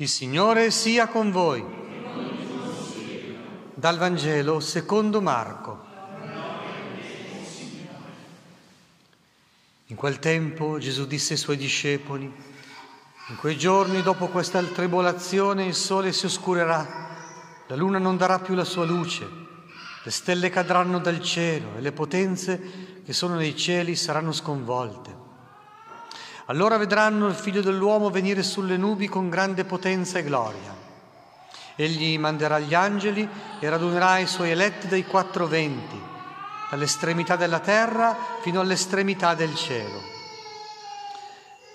Il Signore sia con voi. Dal Vangelo secondo Marco. In quel tempo Gesù disse ai suoi discepoli, in quei giorni dopo questa tribolazione il sole si oscurerà, la luna non darà più la sua luce, le stelle cadranno dal cielo e le potenze che sono nei cieli saranno sconvolte. Allora vedranno il figlio dell'uomo venire sulle nubi con grande potenza e gloria. Egli manderà gli angeli e radunerà i suoi eletti dai quattro venti, dall'estremità della terra fino all'estremità del cielo.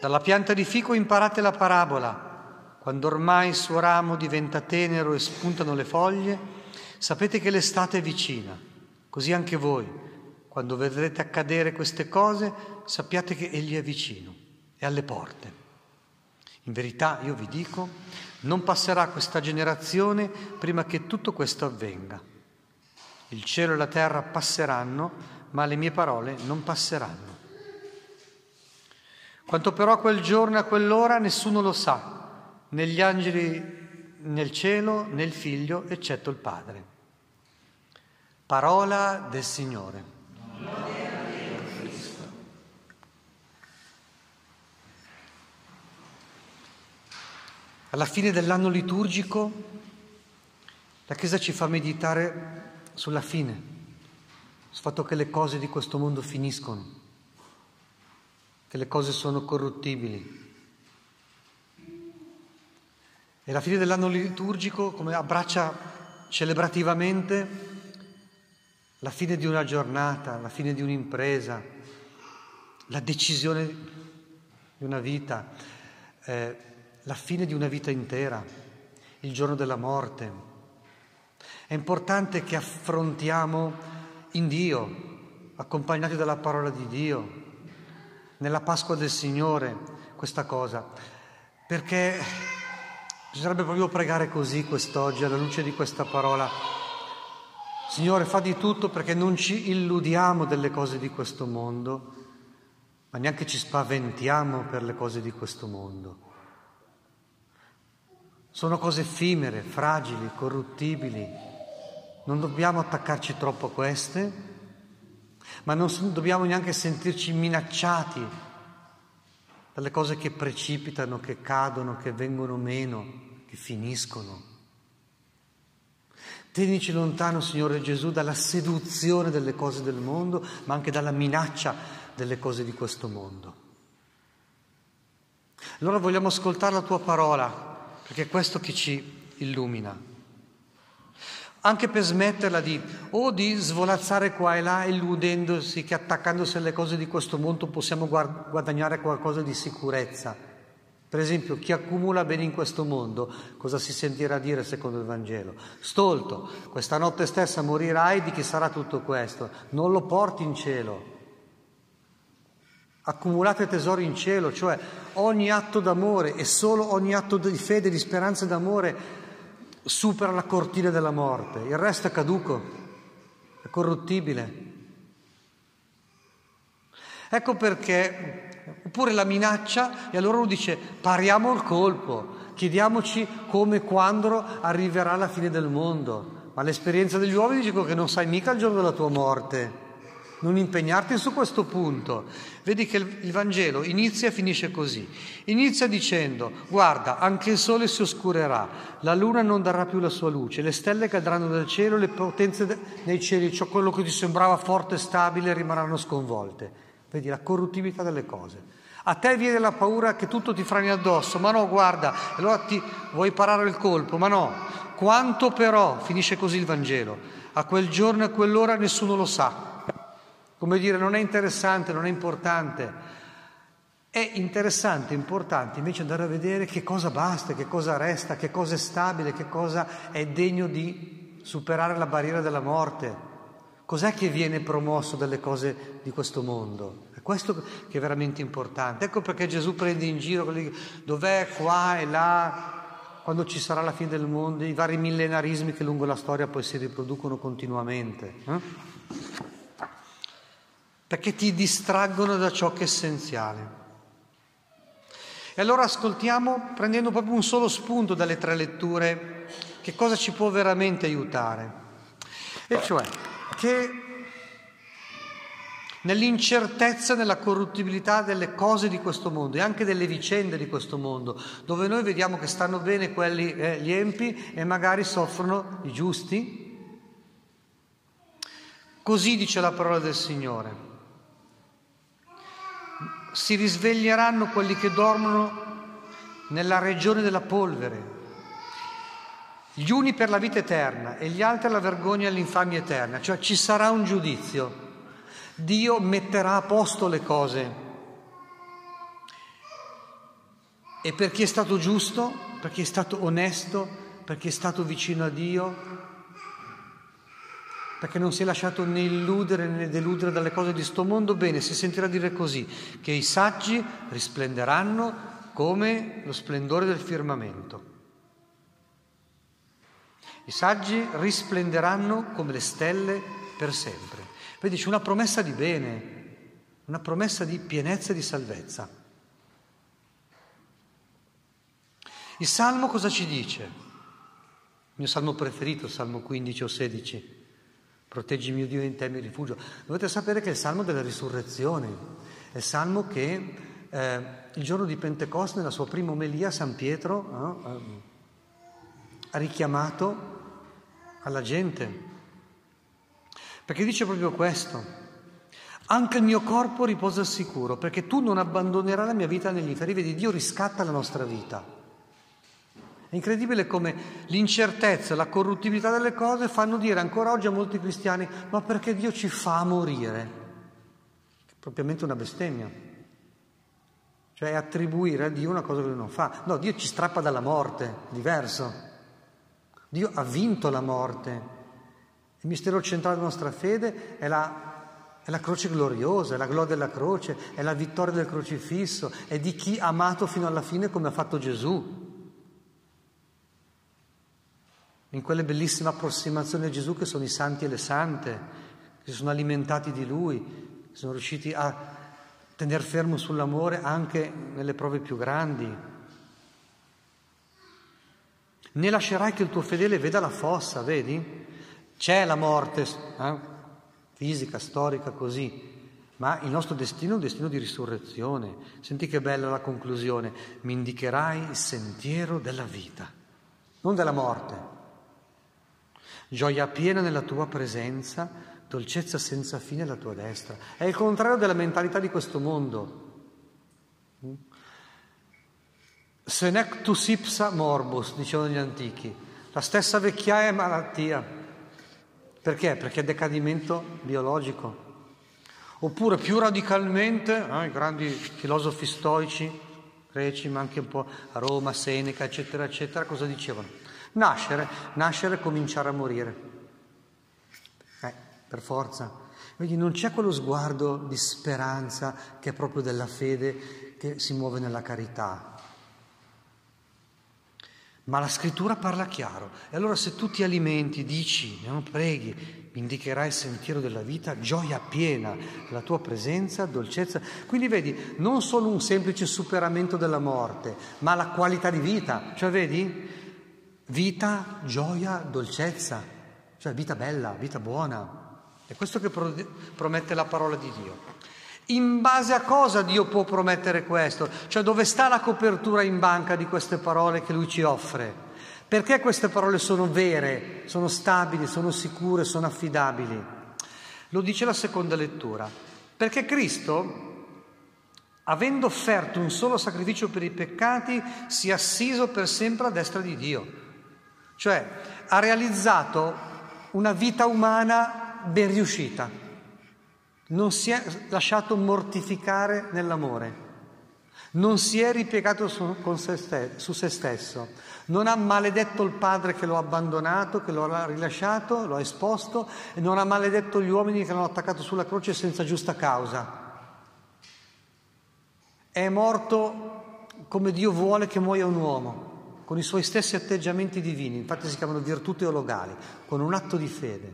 Dalla pianta di fico imparate la parabola. Quando ormai il suo ramo diventa tenero e spuntano le foglie, sapete che l'estate è vicina. Così anche voi, quando vedrete accadere queste cose, sappiate che Egli è vicino è alle porte. In verità io vi dico, non passerà questa generazione prima che tutto questo avvenga. Il cielo e la terra passeranno, ma le mie parole non passeranno. Quanto però a quel giorno e a quell'ora nessuno lo sa, né gli angeli nel cielo né il figlio, eccetto il Padre. Parola del Signore. Alla fine dell'anno liturgico la Chiesa ci fa meditare sulla fine, sul fatto che le cose di questo mondo finiscono, che le cose sono corruttibili. E la fine dell'anno liturgico come abbraccia celebrativamente la fine di una giornata, la fine di un'impresa, la decisione di una vita. Eh, la fine di una vita intera, il giorno della morte. È importante che affrontiamo in Dio, accompagnati dalla parola di Dio, nella Pasqua del Signore, questa cosa, perché bisognerebbe proprio pregare così quest'oggi, alla luce di questa parola. Signore, fa di tutto perché non ci illudiamo delle cose di questo mondo, ma neanche ci spaventiamo per le cose di questo mondo. Sono cose effimere, fragili, corruttibili. Non dobbiamo attaccarci troppo a queste, ma non dobbiamo neanche sentirci minacciati dalle cose che precipitano, che cadono, che vengono meno, che finiscono. Tenici lontano, Signore Gesù, dalla seduzione delle cose del mondo, ma anche dalla minaccia delle cose di questo mondo. Allora vogliamo ascoltare la tua parola perché è questo che ci illumina. Anche per smetterla di o di svolazzare qua e là, illudendosi che attaccandosi alle cose di questo mondo possiamo guadagnare qualcosa di sicurezza. Per esempio, chi accumula bene in questo mondo, cosa si sentirà dire secondo il Vangelo? Stolto, questa notte stessa morirai di chi sarà tutto questo, non lo porti in cielo. Accumulate tesori in cielo, cioè ogni atto d'amore e solo ogni atto di fede, di speranza e d'amore supera la cortina della morte. Il resto è caduco, è corruttibile. Ecco perché, oppure la minaccia, e allora uno dice pariamo il colpo, chiediamoci come e quando arriverà la fine del mondo. Ma l'esperienza degli uomini dice che non sai mica il giorno della tua morte non impegnarti su questo punto. Vedi che il Vangelo inizia e finisce così. Inizia dicendo, guarda, anche il sole si oscurerà, la luna non darà più la sua luce, le stelle cadranno dal cielo, le potenze nei cieli, ciò quello che ti sembrava forte e stabile rimarranno sconvolte. Vedi la corruttività delle cose. A te viene la paura che tutto ti frani addosso, ma no, guarda, allora ti vuoi parare il colpo, ma no. Quanto però, finisce così il Vangelo, a quel giorno e a quell'ora nessuno lo sa come dire, non è interessante, non è importante. È interessante, importante invece andare a vedere che cosa basta, che cosa resta, che cosa è stabile, che cosa è degno di superare la barriera della morte. Cos'è che viene promosso dalle cose di questo mondo? È questo che è veramente importante. Ecco perché Gesù prende in giro quelli, dov'è, qua e là, quando ci sarà la fine del mondo, i vari millenarismi che lungo la storia poi si riproducono continuamente. Eh? Perché ti distraggono da ciò che è essenziale. E allora ascoltiamo, prendendo proprio un solo spunto dalle tre letture, che cosa ci può veramente aiutare. E cioè che nell'incertezza, nella corruttibilità delle cose di questo mondo e anche delle vicende di questo mondo, dove noi vediamo che stanno bene quelli, eh, gli empi e magari soffrono i giusti. Così dice la parola del Signore. Si risveglieranno quelli che dormono nella regione della polvere, gli uni per la vita eterna e gli altri alla vergogna e all'infamia eterna, cioè ci sarà un giudizio. Dio metterà a posto le cose. E per chi è stato giusto, per chi è stato onesto, per chi è stato vicino a Dio, perché non si è lasciato né illudere né deludere dalle cose di sto mondo, bene, si sentirà dire così, che i saggi risplenderanno come lo splendore del firmamento. I saggi risplenderanno come le stelle per sempre. Vedi, c'è una promessa di bene, una promessa di pienezza e di salvezza. Il Salmo cosa ci dice? Il mio salmo preferito, Salmo 15 o 16. Proteggi mio Dio in te mi rifugio. Dovete sapere che è il salmo della risurrezione, è il salmo che eh, il giorno di Pentecoste, nella sua prima omelia, San Pietro eh, ha richiamato alla gente. Perché dice proprio questo, anche il mio corpo riposa al sicuro, perché tu non abbandonerai la mia vita negli inferi. Vedi, Dio riscatta la nostra vita. È incredibile come l'incertezza, la corruttibilità delle cose fanno dire ancora oggi a molti cristiani, ma perché Dio ci fa morire? È propriamente una bestemmia. Cioè attribuire a Dio una cosa che lui non fa. No, Dio ci strappa dalla morte, diverso. Dio ha vinto la morte. Il mistero centrale della nostra fede è la, è la croce gloriosa, è la gloria della croce, è la vittoria del crocifisso, è di chi ha amato fino alla fine come ha fatto Gesù. In quelle bellissime approssimazioni a Gesù che sono i santi e le sante, che si sono alimentati di Lui, sono riusciti a tenere fermo sull'amore anche nelle prove più grandi né lascerai che il tuo fedele veda la fossa, vedi? C'è la morte eh? fisica, storica, così, ma il nostro destino è un destino di risurrezione. Senti che bella la conclusione, mi indicherai il sentiero della vita, non della morte. Gioia piena nella tua presenza, dolcezza senza fine alla tua destra. È il contrario della mentalità di questo mondo. Senectus ipsa morbus, dicevano gli antichi. La stessa vecchiaia è malattia. Perché? Perché è decadimento biologico. Oppure più radicalmente, eh, i grandi filosofi stoici, greci, ma anche un po' a Roma, Seneca, eccetera, eccetera, cosa dicevano? Nascere, nascere e cominciare a morire. Eh, per forza. Quindi non c'è quello sguardo di speranza che è proprio della fede che si muove nella carità. Ma la scrittura parla chiaro. E allora se tu ti alimenti, dici, non preghi, indicherai il sentiero della vita, gioia piena, la tua presenza, dolcezza. Quindi vedi, non solo un semplice superamento della morte, ma la qualità di vita. Cioè vedi, vita, gioia, dolcezza. Cioè vita bella, vita buona. È questo che promette la parola di Dio. In base a cosa Dio può promettere questo? Cioè dove sta la copertura in banca di queste parole che Lui ci offre? Perché queste parole sono vere, sono stabili, sono sicure, sono affidabili? Lo dice la seconda lettura. Perché Cristo, avendo offerto un solo sacrificio per i peccati, si è assiso per sempre a destra di Dio. Cioè ha realizzato una vita umana ben riuscita. Non si è lasciato mortificare nell'amore, non si è ripiegato su, se stesso, su se stesso, non ha maledetto il padre che lo ha abbandonato, che lo ha rilasciato, lo ha esposto e non ha maledetto gli uomini che l'hanno attaccato sulla croce senza giusta causa. È morto come Dio vuole che muoia un uomo, con i suoi stessi atteggiamenti divini, infatti si chiamano virtù teologali, con un atto di fede.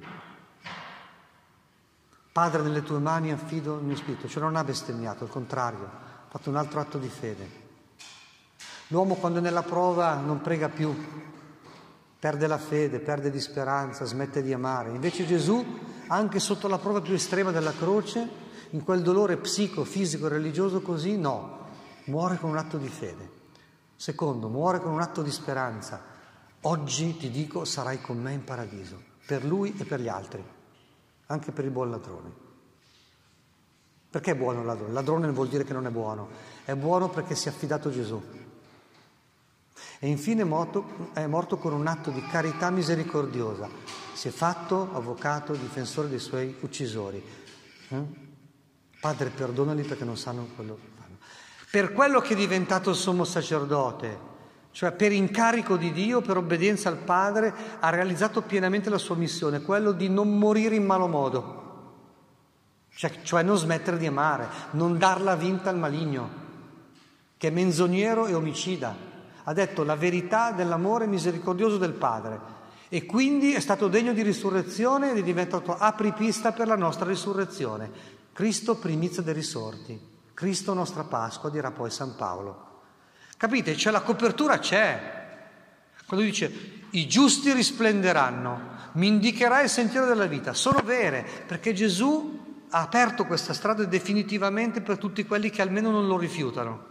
Padre, nelle tue mani affido il mio spirito, cioè non ha bestemmiato, al contrario, ha fatto un altro atto di fede. L'uomo quando è nella prova non prega più, perde la fede, perde di speranza, smette di amare. Invece Gesù, anche sotto la prova più estrema della croce, in quel dolore psico, fisico religioso così, no, muore con un atto di fede. Secondo, muore con un atto di speranza. Oggi ti dico sarai con me in paradiso, per lui e per gli altri, anche per il buon ladrone. Perché è buono il ladrone? Ladrone non vuol dire che non è buono, è buono perché si è affidato a Gesù. E infine è morto, è morto con un atto di carità misericordiosa. Si è fatto avvocato, difensore dei suoi uccisori. Eh? Padre, perdonali perché non sanno quello. Per quello che è diventato il sommo sacerdote, cioè per incarico di Dio, per obbedienza al Padre, ha realizzato pienamente la sua missione, quello di non morire in malo modo, cioè, cioè non smettere di amare, non darla vinta al maligno, che è menzognero e omicida. Ha detto la verità dell'amore misericordioso del Padre e quindi è stato degno di risurrezione ed è diventato apripista per la nostra risurrezione. Cristo primizia dei risorti, Cristo nostra Pasqua, dirà poi San Paolo. Capite? Cioè la copertura c'è. Quando dice i giusti risplenderanno, mi indicherà il sentiero della vita, sono vere, perché Gesù ha aperto questa strada definitivamente per tutti quelli che almeno non lo rifiutano.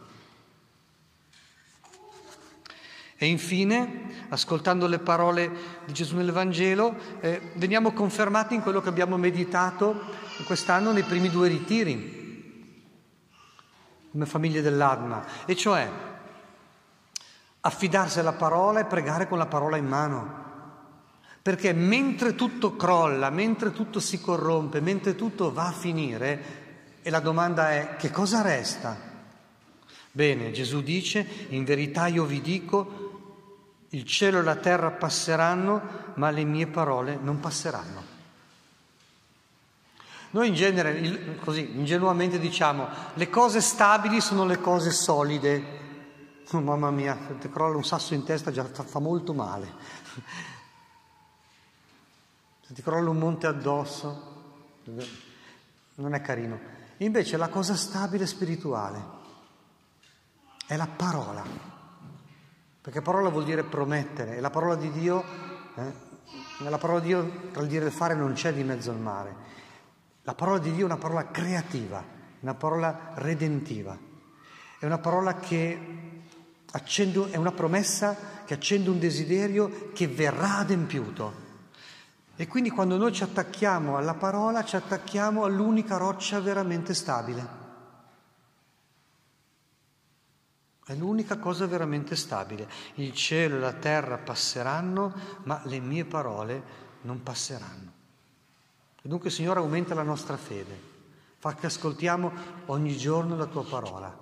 E infine, ascoltando le parole di Gesù nel Vangelo, eh, veniamo confermati in quello che abbiamo meditato quest'anno nei primi due ritiri, famiglie dell'Adma, e cioè affidarsi alla parola e pregare con la parola in mano. Perché mentre tutto crolla, mentre tutto si corrompe, mentre tutto va a finire, e la domanda è che cosa resta? Bene, Gesù dice, in verità io vi dico, il cielo e la terra passeranno, ma le mie parole non passeranno. Noi in genere, così, ingenuamente diciamo, le cose stabili sono le cose solide. Oh, mamma mia, se ti crolla un sasso in testa già fa, molto male. Se ti crolla un monte addosso, non è carino. Invece la cosa stabile spirituale è la parola. Perché parola vuol dire promettere e la parola di Dio, eh, nella parola di Dio tra il dire e il fare non c'è di mezzo al mare. La parola di Dio è una parola creativa, una parola redentiva, è una parola che accende, è una promessa che accende un desiderio che verrà adempiuto. E quindi quando noi ci attacchiamo alla parola, ci attacchiamo all'unica roccia veramente stabile. È l'unica cosa veramente stabile. Il cielo e la terra passeranno, ma le mie parole non passeranno. Dunque, Signore, aumenta la nostra fede, fa che ascoltiamo ogni giorno la tua parola,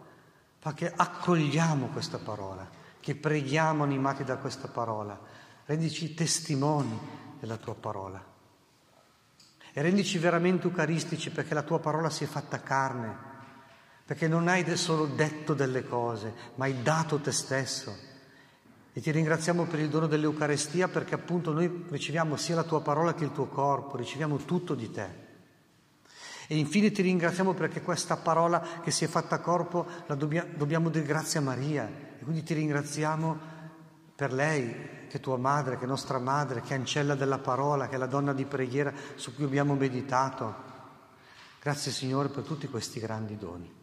fa che accogliamo questa parola, che preghiamo animati da questa parola, rendici testimoni della tua parola. E rendici veramente eucaristici perché la tua parola si è fatta carne, perché non hai solo detto delle cose, ma hai dato te stesso e ti ringraziamo per il dono dell'Eucarestia perché appunto noi riceviamo sia la tua parola che il tuo corpo, riceviamo tutto di te. E infine ti ringraziamo perché questa parola che si è fatta corpo la dobbia, dobbiamo dire grazie a Maria. E quindi ti ringraziamo per lei, che è tua madre, che è nostra madre, che è ancella della parola, che è la donna di preghiera su cui abbiamo meditato. Grazie Signore per tutti questi grandi doni.